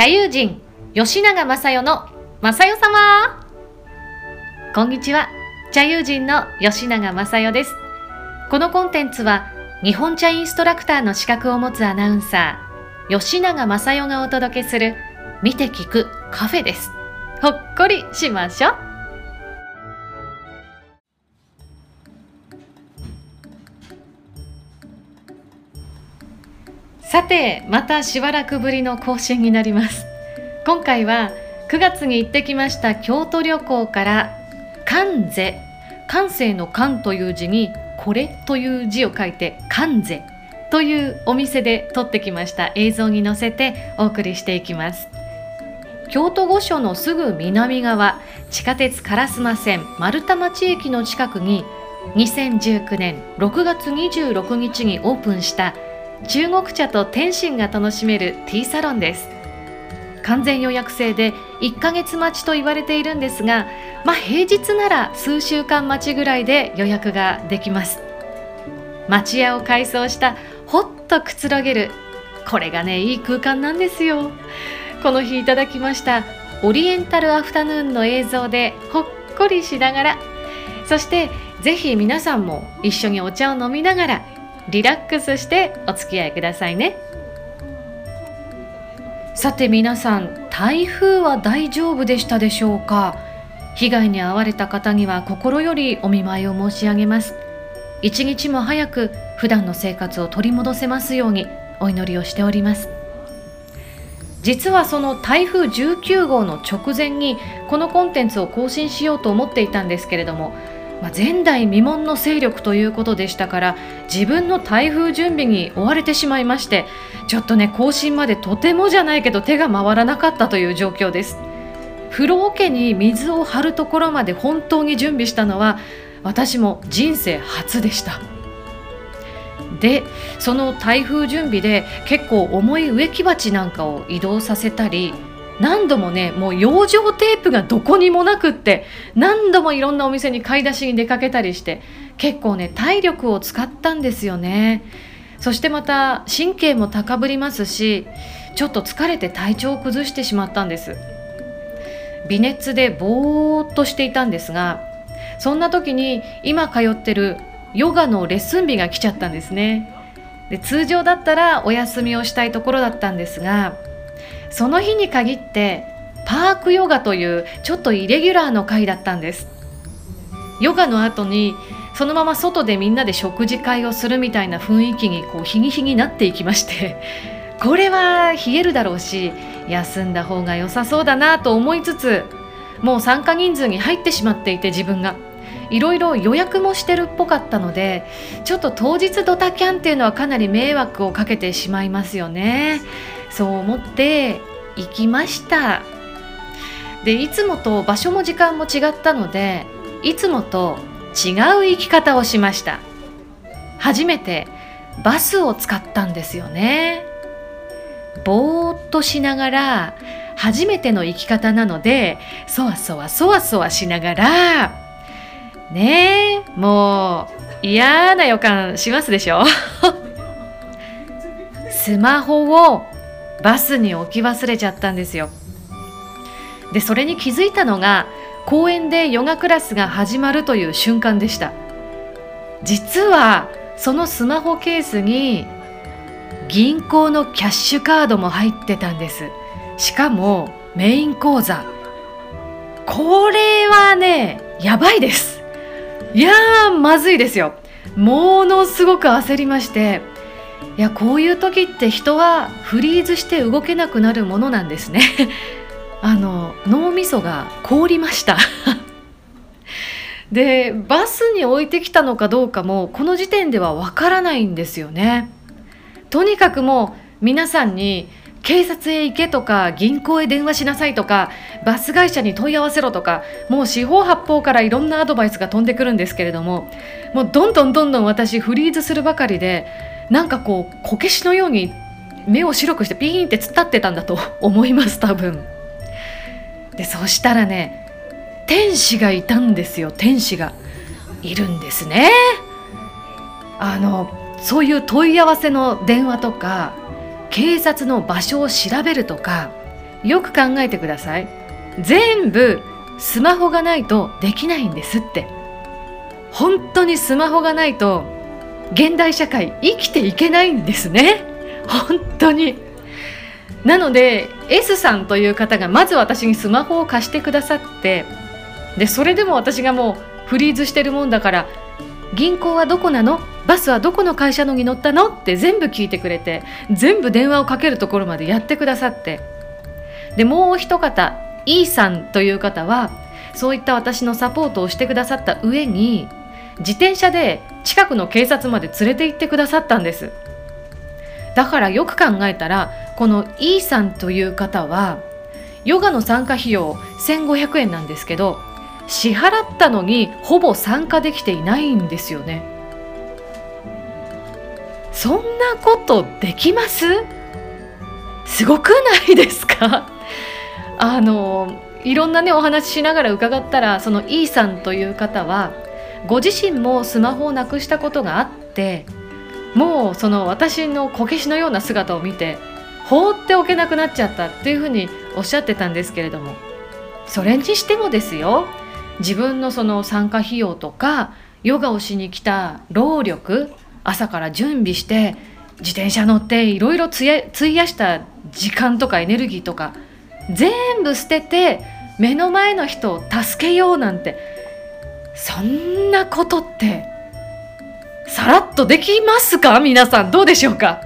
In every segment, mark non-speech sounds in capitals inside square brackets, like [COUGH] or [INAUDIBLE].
茶友人吉永正代の正代様。こんにちは。茶友人の吉永正代です。このコンテンツは日本茶インストラクターの資格を持つアナウンサー吉永正代がお届けする見て聞くカフェです。ほっこりしましょう。さてまたしばらくぶりの更新になります。今回は9月に行ってきました京都旅行から関税。関西の関という字にこれという字を書いて関税というお店で撮ってきました。映像に載せてお送りしていきます。京都御所のすぐ南側地下鉄烏丸線丸太町駅の近くに2019年6月26日にオープンした中国茶と天津が楽しめるティーサロンです。完全予約制で1ヶ月待ちと言われているんですが、まあ、平日なら数週間待ちぐらいで予約ができます。町屋を改装したほっとくつろげるこれがねいい空間なんですよ。この日いただきましたオリエンタルアフタヌーンの映像でほっこりしながらそしてぜひ皆さんも一緒にお茶を飲みながらリラックスしてお付き合いくださいね。さて皆さん台風は大丈夫でしたでしょうか？被害に遭われた方には心よりお見舞いを申し上げます。一日も早く普段の生活を取り戻せますようにお祈りをしております。実はその台風19号の直前にこのコンテンツを更新しようと思っていたんですけれどもまあ、前代未聞の勢力ということでしたから自分の台風準備に追われてしまいましてちょっとね更新までとてもじゃないけど手が回らなかったという状況です。風呂桶に水を張るところまで本当に準備したのは私も人生初でした。でその台風準備で結構重い植木鉢なんかを移動させたり何度もねもう養生テープがどこにもなくって何度もいろんなお店に買い出しに出かけたりして結構ね体力を使ったんですよね。そしてまた神経も高ぶりますしちょっと疲れて体調を崩してしまったんです。微熱でぼーっとしていたんですがそんな時に今通ってるヨガのレッスン日が来ちゃったんですね。で通常だったらお休みをしたいところだったんですがその日に限ってパークヨガというちょっとイレギュラーの回だったんです。ヨガの後にそのまま外でみんなで食事会をするみたいな雰囲気にこう日に日になっていきまして [LAUGHS] これは冷えるだろうし休んだ方が良さそうだなと思いつつもう参加人数に入ってしまっていて自分が。いろいろ予約もしてるっぽかったのでちょっと当日ドタキャンっていうのはかなり迷惑をかけてしまいますよね。そう思って行きました。でいつもと場所も時間も違ったのでいつもと違う生き方をしました。初めてバスを使ったんですよね。ぼーっとしながら初めての生き方なのでそわそわそわそわしながらねえもう嫌な予感しますでしょ？[LAUGHS] スマホをバスに置き忘れちゃったんですよ。でそれに気づいたのが公園でヨガクラスが始まるという瞬間でした。実はそのスマホケースに銀行のキャッシュカードも入ってたんです。しかもメイン口座。これはねやばいです。いやーまずいですよ。ものすごく焦りましていやこういう時って人はフリーズして動けなくなるものなんですね。[LAUGHS] あの脳みそが凍りました。でバスに置いてきたのかどうかもこの時点ではわからないんですよね。とにかくもう皆さんに警察へ行けとか銀行へ電話しなさいとかバス会社に問い合わせろとかもう四方八方からいろんなアドバイスが飛んでくるんですけれどももうどんどんどんどん私フリーズするばかりでなんかこうこけしのように目を白くしてピーンって突っ立ってたんだと [LAUGHS] 思います多分。でそしたらね天使がいたんですよ。天使がいるんですね。あのそういう問い合わせの電話とか警察の場所を調べるとかよく考えてください。全部スマホがないとできないんですって。本当にスマホがないと現代社会生きていけないんですね。本当に。なので S さんという方がまず私にスマホを貸してくださってでそれでも私がもうフリーズしてるもんだから銀行はどこなの？バスはどこの会社のに乗ったの？って全部聞いてくれて全部電話をかけるところまでやってくださって。でもう一方 E さんという方はそういった私のサポートをしてくださった上に自転車で近くの警察まで連れて行ってくださったんです。だからよく考えたらこの E さんという方はヨガの参加費用1500円なんですけど支払ったのにほぼ参加できていないんですよね。そんなことできます？すごくないですか？あのいろんなねお話ししながら伺ったらその E さんという方はご自身もスマホをなくしたことがあってもうその私のこけしのような姿を見て放っておけなくなっちゃったっていうふうにおっしゃってたんですけれどもそれにしてもですよ自分のその参加費用とかヨガをしに来た労力朝から準備して自転車乗っていろいろ費やした時間とかエネルギーとか全部捨てて目の前の人を助けようなんてそんなことってさらっとできますか？皆さんどうでしょうか？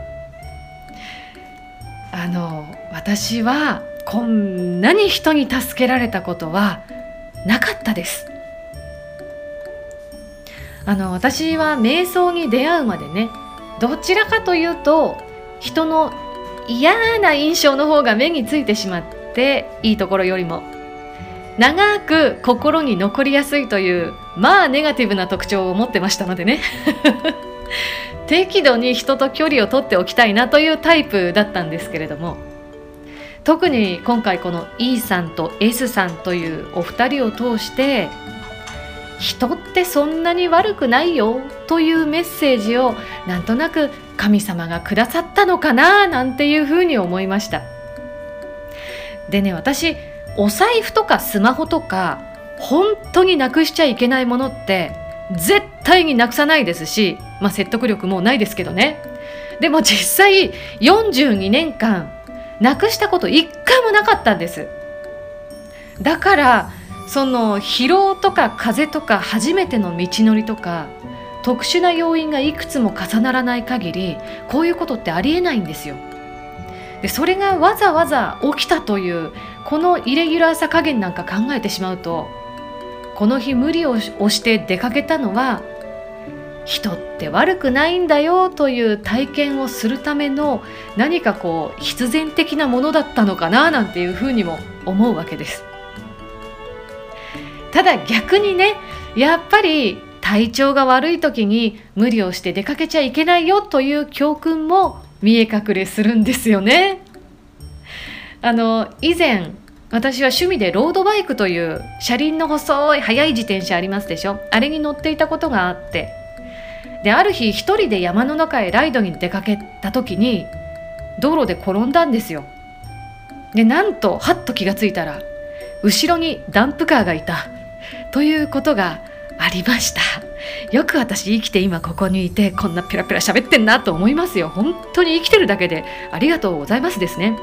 あの私はこんなに人に助けられたことはなかったです。あの私は瞑想に出会うまでねどちらかというと人の嫌な印象の方が目についてしまっていいところよりも長く心に残りやすいというまあネガティブな特徴を持ってましたのでね。適度に人と距離を取っておきたいなというタイプだったんですけれども。特に今回この E さんと S さんというお二人を通して人ってそんなに悪くないよというメッセージをなんとなく神様がくださったのかななんていうふうに思いました。でね私お財布とかスマホとか本当になくしちゃいけないものって絶対になくさないですし、まあ、説得力もないですけどね。でも実際42年間なくしたこと一回もなかったんです。だからその疲労とか風邪とか初めての道のりとか特殊な要因がいくつも重ならない限りこういうことってありえないんですよ。でそれがわざわざ起きたというこのイレギュラーさ加減なんか考えてしまうとこの日無理をして出かけたのは人って悪くないんだよという体験をするための何かこう必然的なものだったのかななんていうふうにも思うわけです。ただ逆にねやっぱり体調が悪い時に無理をして出かけちゃいけないよという教訓も見え隠れするんですよね。あの以前私は趣味でロードバイクという車輪の細い速い自転車ありますでしょ？あれに乗っていたことがあって。である日一人で山の中へライドに出かけた時に道路で転んだんですよ。でなんとはっと気がついたら後ろにダンプカーがいた。ということがありました。よく私生きて今ここにいてこんなペラペラ喋ってんなと思いますよ。本当に生きてるだけでありがとうございますですね。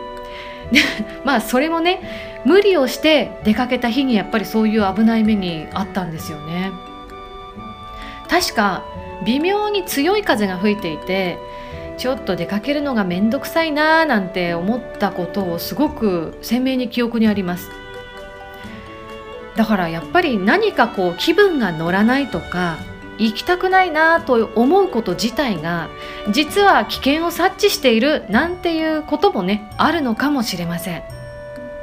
[LAUGHS] まあそれもね無理をして出かけた日にやっぱりそういう危ない目にあったんですよね。確か微妙に強い風が吹いていてちょっと出かけるのが面倒くさいなーなんて思ったことをすごく鮮明に記憶にあります。だからやっぱり何かこう気分が乗らないとか行きたくないなと思うこと自体が実は危険を察知しているなんていうこともねあるのかもしれません。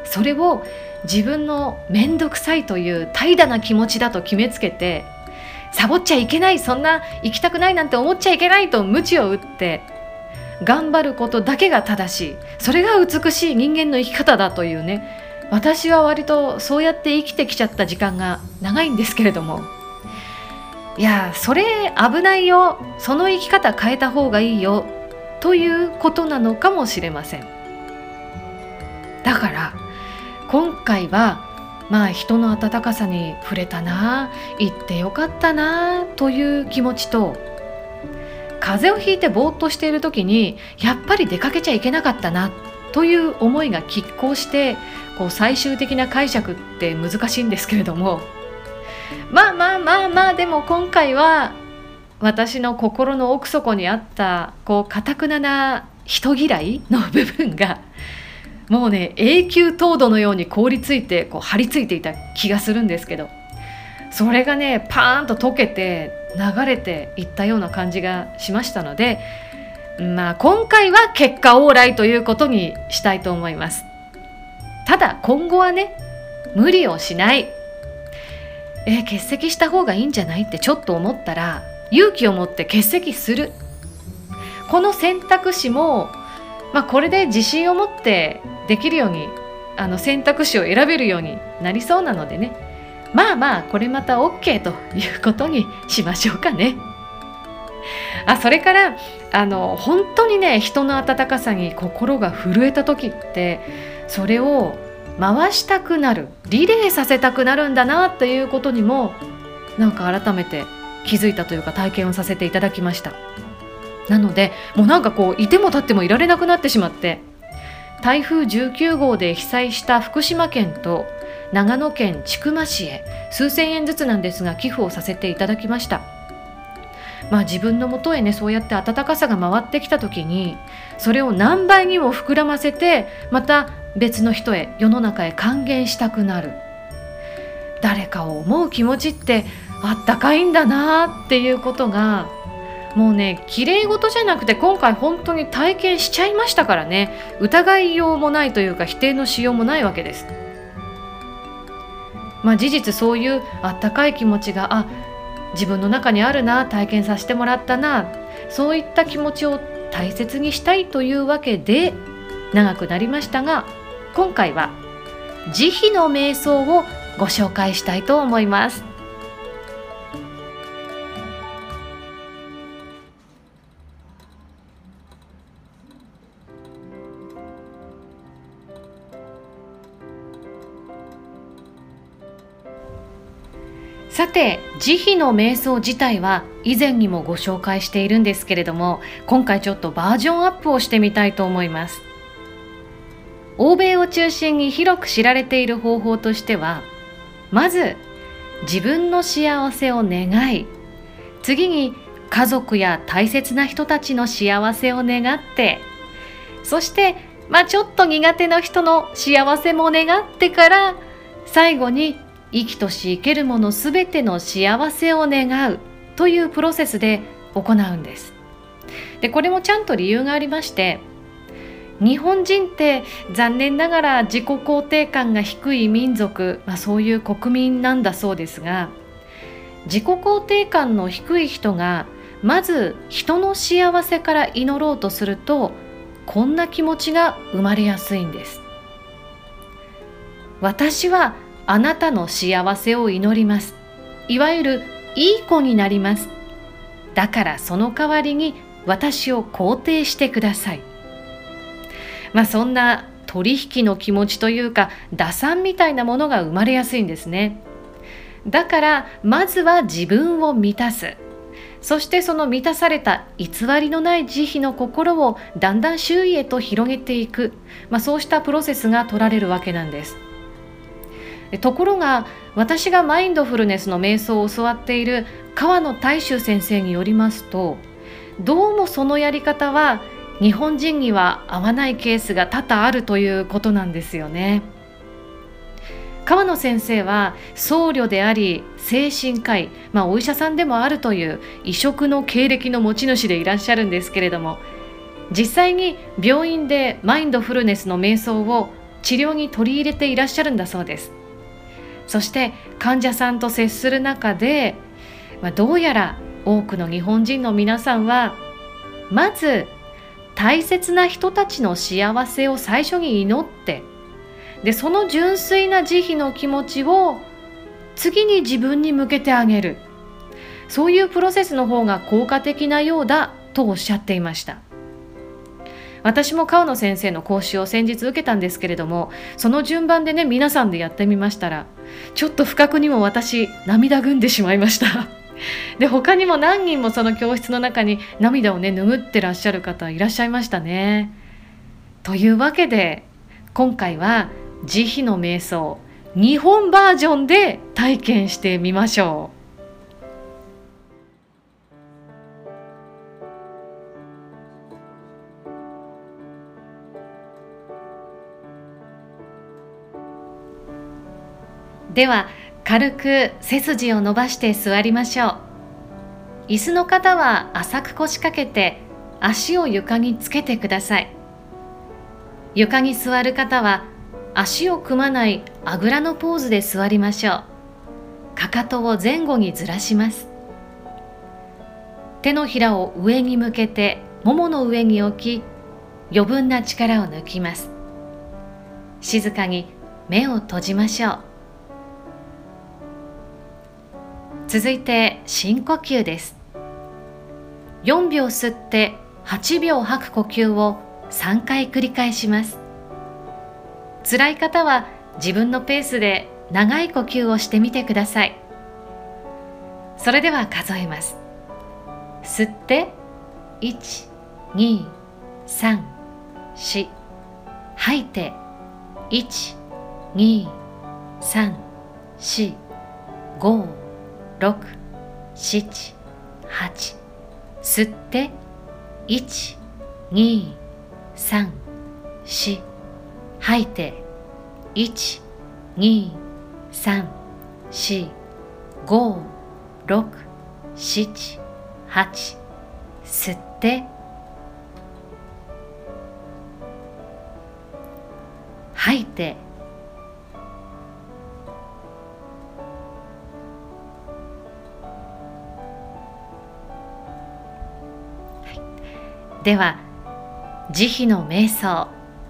それを自分の面倒くさいという怠惰な気持ちだと決めつけてサボっちゃいけないそんな行きたくないなんて思っちゃいけないと鞭を打って頑張ることだけが正しい。それが美しい人間の生き方だというね。私は割とそうやって生きてきちゃった時間が長いんですけれどもいやそれ危ないよ。その生き方変えた方がいいよ。ということなのかもしれません。だから今回はまあ人の温かさに触れたな。行ってよかったな。という気持ちと風邪をひいてぼーっとしている時にやっぱり出かけちゃいけなかったな。という思いが拮抗してこう最終的な解釈って難しいんですけれどもまあまあまあまあでも今回は私の心の奥底にあったこうかくなな人嫌いの部分がもうね永久凍土のように凍りついてこう張り付いていた気がするんですけどそれがねパーンと溶けて流れていったような感じがしましたのでまあ今回は結果オーライということにしたいと思います。ただ今後はね無理をしない。え欠席した方がいいんじゃない？ってちょっと思ったら勇気を持って欠席する。この選択肢も、まあ、これで自信を持ってできるようにあの選択肢を選べるようになりそうなのでね。まあまあこれまた OK ということにしましょうかね。あそれからあの本当にね人の温かさに心が震えた時ってそれを回したくなるリレーさせたくなるんだなということにもなんか改めて気づいたというか体験をさせていただきました。なのでもうなんかこういても立ってもいられなくなってしまって台風19号で被災した福島県と長野県千曲市へ数千円ずつなんですが寄付をさせていただきました。まあ自分のもとへねそうやって温かさが回ってきた時にそれを何倍にも膨らませてまた別の人へ世の中へ還元したくなる誰かを思う気持ちってあったかいんだなっていうことがもうね綺麗事じゃなくて今回本当に体験しちゃいましたからね疑いようもないというか否定のしようもないわけです。まあ、事実そういうあったかい気持ちがあ自分の中にあるな体験させてもらったなそういった気持ちを大切にしたいというわけで長くなりましたが今回は慈悲の瞑想をご紹介したいと思います。さて慈悲の瞑想自体は以前にもご紹介しているんですけれども今回ちょっとバージョンアップをしてみたいと思います欧米を中心に広く知られている方法としてはまず自分の幸せを願い次に家族や大切な人たちの幸せを願ってそしてまあちょっと苦手な人の幸せも願ってから最後に生きとし生けるものすべての幸せを願うというプロセスで行うんです。でこれもちゃんと理由がありまして日本人って残念ながら自己肯定感が低い民族、まあ、そういう国民なんだそうですが自己肯定感の低い人がまず人の幸せから祈ろうとするとこんな気持ちが生まれやすいんです。私はあなたの幸せを祈ります。いわゆるいい子になります。だからその代わりに私を肯定してください。まあそんな取引の気持ちというか打算みたいなものが生まれやすいんですね。だからまずは自分を満たす。そしてその満たされた偽りのない慈悲の心をだんだん周囲へと広げていく、まあ、そうしたプロセスが取られるわけなんです。ところが私がマインドフルネスの瞑想を教わっている川野大衆先生によりますとどうもそのやり方は日本人には合わないケースが多々あるということなんですよね。川野先生は僧侶であり精神科医、まあ、お医者さんでもあるという異色の経歴の持ち主でいらっしゃるんですけれども実際に病院でマインドフルネスの瞑想を治療に取り入れていらっしゃるんだそうです。そして患者さんと接する中で、まあ、どうやら多くの日本人の皆さんはまず大切な人たちの幸せを最初に祈ってでその純粋な慈悲の気持ちを次に自分に向けてあげる。そういうプロセスの方が効果的なようだとおっしゃっていました。私も川野先生の講習を先日受けたんですけれどもその順番でね皆さんでやってみましたらちょっと不覚にも私涙ぐんでしまいました。で他にも何人もその教室の中に涙をね拭ってらっしゃる方いらっしゃいましたね。というわけで今回は慈悲の瞑想日本バージョンで体験してみましょう。では軽く背筋を伸ばして座りましょう。椅子の方は浅く腰掛けて足を床につけてください。床に座る方は足を組まないあぐらのポーズで座りましょう。かかとを前後にずらします。手のひらを上に向けてももの上に置き余分な力を抜きます。静かに目を閉じましょう。続いて深呼吸です。4秒吸って8秒吐く呼吸を3回繰り返します。辛い方は自分のペースで長い呼吸をしてみてください。それでは数えます。吸って1234吐いて12345 6、7、8吸って1、2、3、4吐いて1、2、3、4、5、6、7、8吸って。吐いてでは慈悲の瞑想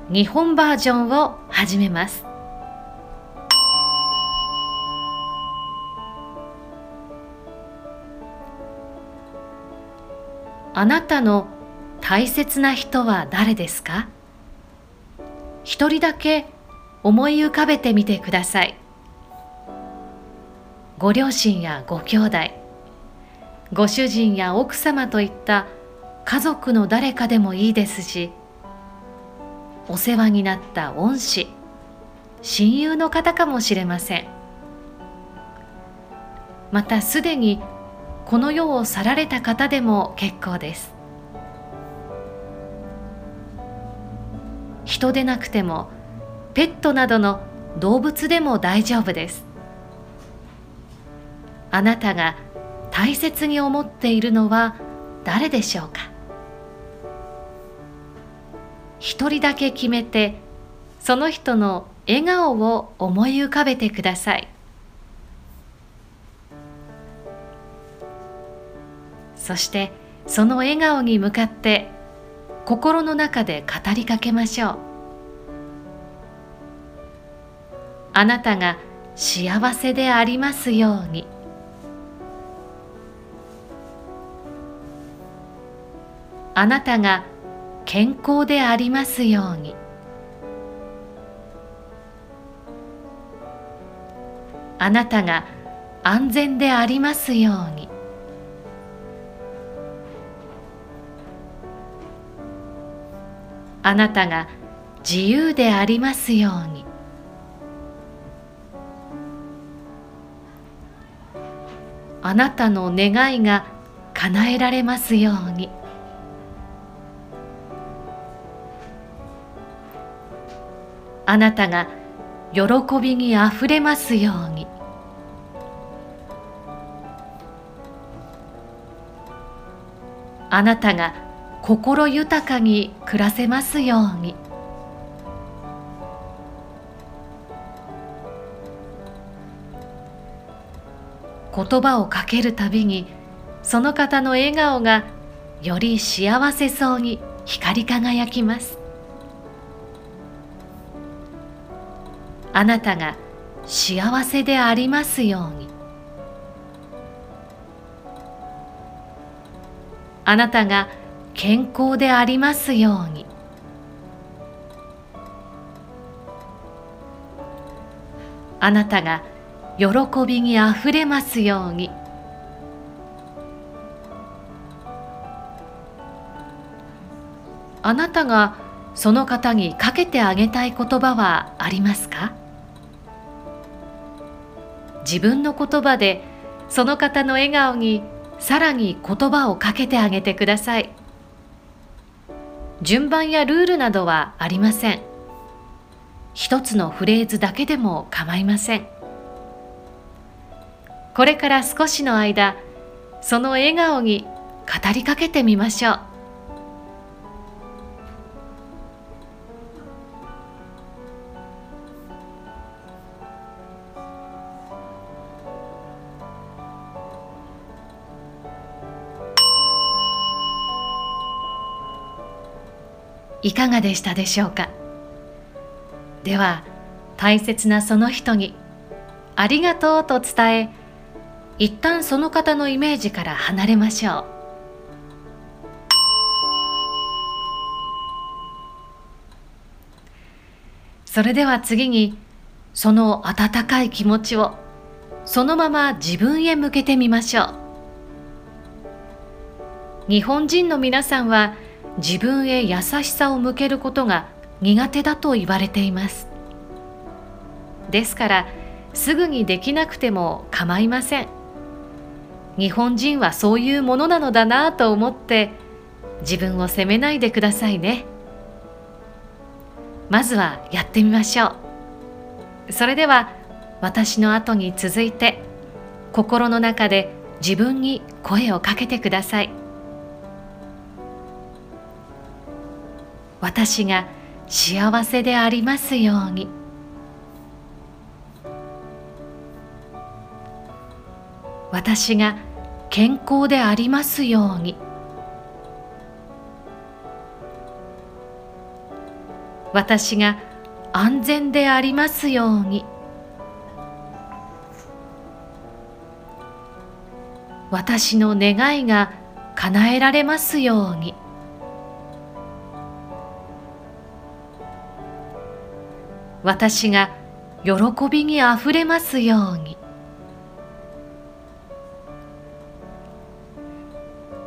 日本バージョンを始めます。あなたの大切な人は誰ですか？一人だけ思い浮かべてみてください。ご両親やご兄弟ご主人や奥様といった家族の誰かでもいいですしお世話になった恩師親友の方かもしれません。またすでにこの世を去られた方でも結構です。人でなくてもペットなどの動物でも大丈夫です。あなたが大切に思っているのは誰でしょうか？一人だけ決めてその人の笑顔を思い浮かべてください。そしてその笑顔に向かって心の中で語りかけましょう。あなたが幸せでありますように。あなたが健康でありますように。あなたが安全でありますように。あなたが自由でありますように。あなたの願いが叶えられますように。あなたが喜びにあふれますように。あなたが心豊かに暮らせますように。言葉をかけるたびにその方の笑顔がより幸せそうに光り輝きます。あなたが幸せでありますように。あなたが健康でありますように。あなたが喜びにあふれますように。あなたがその方にかけてあげたい言葉はありますか？自分の言葉でその方の笑顔にさらに言葉をかけてあげてください。順番やルールなどはありません。一つのフレーズだけでも構いません。これから少しの間その笑顔に語りかけてみましょう。いかがでしたでしょうか？では大切なその人にありがとうと伝え一旦その方のイメージから離れましょう。それでは次にその温かい気持ちをそのまま自分へ向けてみましょう。日本人の皆さんは自分へ優しさを向けることが苦手だと言われています。ですからすぐにできなくても構いません。日本人はそういうものなのだなと思って自分を責めないでくださいね。まずはやってみましょう。それでは私の後に続いて心の中で自分に声をかけてください。私が幸せでありますように。私が健康でありますように。私が安全でありますように。私の願いが叶えられますように。私が喜びにあふれますように。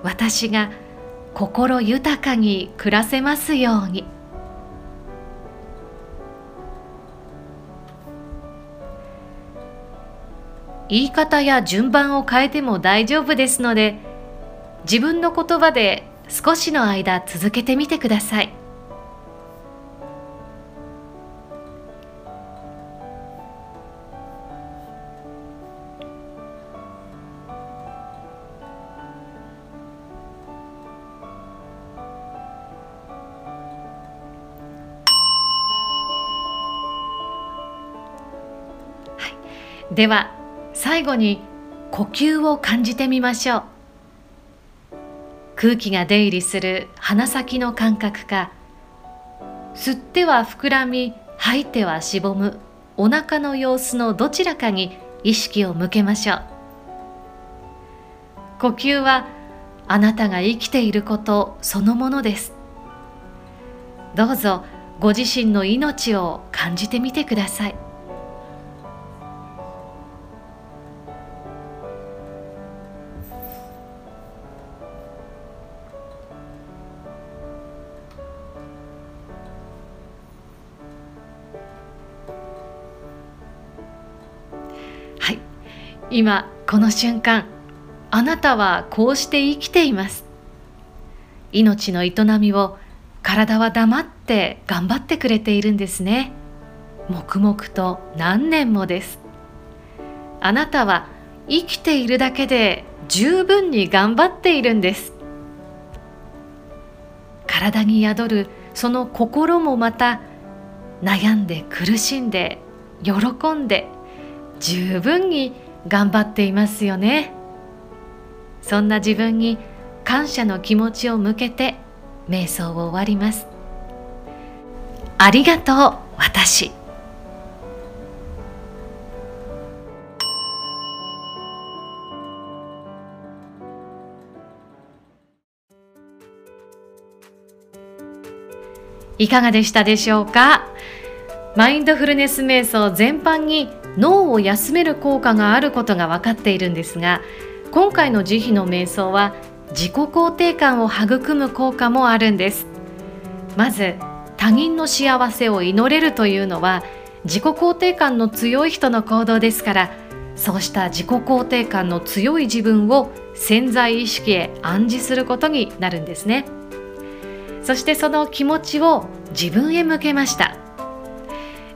私が心豊かに暮らせますように。言い方や順番を変えても大丈夫ですので自分の言葉で少しの間続けてみてください。では最後に呼吸を感じてみましょう。空気が出入りする鼻先の感覚か吸っては膨らみ吐いてはしぼむお腹の様子のどちらかに意識を向けましょう。呼吸はあなたが生きていることそのものです。どうぞご自身の命を感じてみてください。今この瞬間あなたはこうして生きています。命の営みを体は黙って頑張ってくれているんですね。黙々と何年もです。あなたは生きているだけで十分に頑張っているんです。体に宿るその心もまた悩んで苦しんで喜んで十分に頑張っていますよね。そんな自分に感謝の気持ちを向けて瞑想を終わります。ありがとう私。いかがでしたでしょうか？マインドフルネス瞑想全般に脳を休める効果があることが分かっているんですが今回の慈悲の瞑想は自己肯定感を育む効果もあるんです。まず他人の幸せを祈れるというのは自己肯定感の強い人の行動ですからそうした自己肯定感の強い自分を潜在意識へ暗示することになるんですね。そしてその気持ちを自分へ向けました。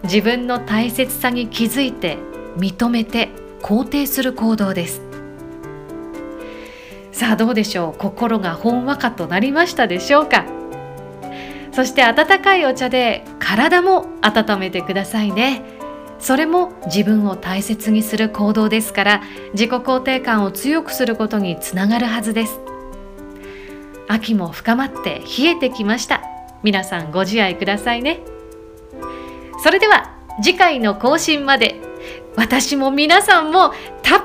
自分の大切さに気づいて認めて肯定する行動です。さあどうでしょう？心がほんわかとなりましたでしょうか？そして温かいお茶で体も温めてくださいね。それも自分を大切にする行動ですから自己肯定感を強くすることにつながるはずです。秋も深まって冷えてきました。皆さんご自愛くださいね。それでは次回の更新まで私も皆さんもたっ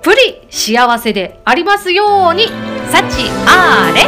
ぷり幸せでありますように。幸あれ。